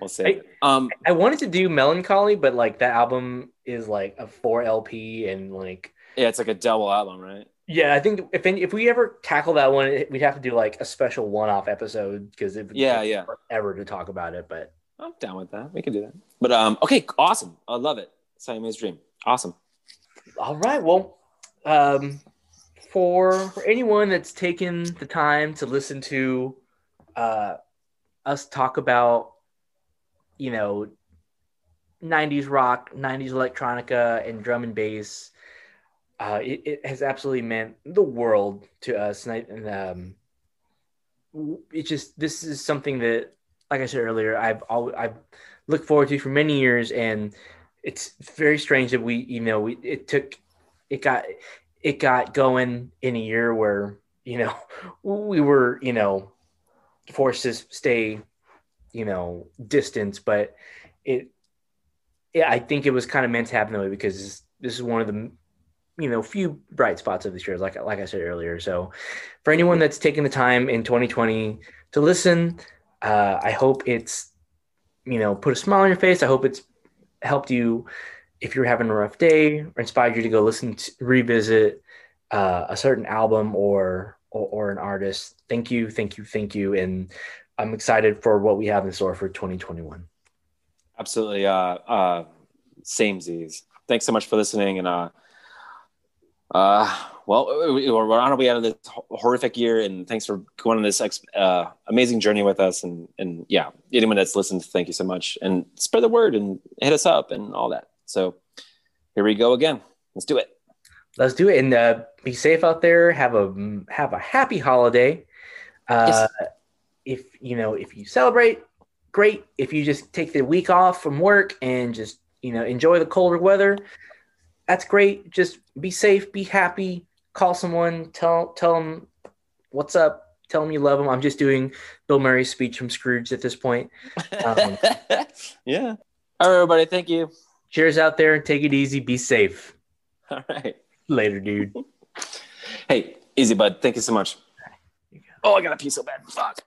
we'll see. Hey. Um, I wanted to do Mellon Collie, but like that album is like a four LP and like yeah, it's like a double album, right? Yeah, I think if any, if we ever tackle that one, we'd have to do like a special one off episode because it would Yeah, yeah. forever to talk about it. But I'm down with that. We can do that. But um, okay, awesome. I love it. Siamese Dream. Awesome. All right. Well, um, for for anyone that's taken the time to listen to uh, us talk about, you know, '90s rock, '90s electronica, and drum and bass, uh, it, it has absolutely meant the world to us. And, I, and um, it just this is something that, like I said earlier, I've always I've looked forward to for many years, and it's very strange that we you know we it took it got it got going in a year where you know we were you know forced to stay you know distance but it yeah i think it was kind of meant to happen that way because this is one of the you know a few bright spots of this year, like like I said earlier. So, for anyone that's taking the time in 2020 to listen, uh, I hope it's you know put a smile on your face. I hope it's helped you if you're having a rough day or inspired you to go listen to revisit uh, a certain album or, or or an artist. Thank you, thank you, thank you, and I'm excited for what we have in store for 2021. Absolutely. Uh, uh, same Z's. Thanks so much for listening. And, uh, uh, well, we're on our way out of this horrific year, and thanks for going on this ex- uh, amazing journey with us. And and yeah, anyone that's listened, thank you so much, and spread the word and hit us up and all that. So here we go again. Let's do it. Let's do it, and uh, be safe out there. Have a have a happy holiday. Uh, yes. If you know if you celebrate, great. If you just take the week off from work and just you know enjoy the colder weather, that's great. Just be safe, be happy. Call someone, tell tell them what's up. Tell them you love them. I'm just doing Bill Murray's speech from Scrooge at this point. Um, yeah. All right, everybody. Thank you. Cheers out there and take it easy. Be safe. All right. Later, dude. hey, easy, bud. Thank you so much. Oh, I got to pee so bad. Fuck.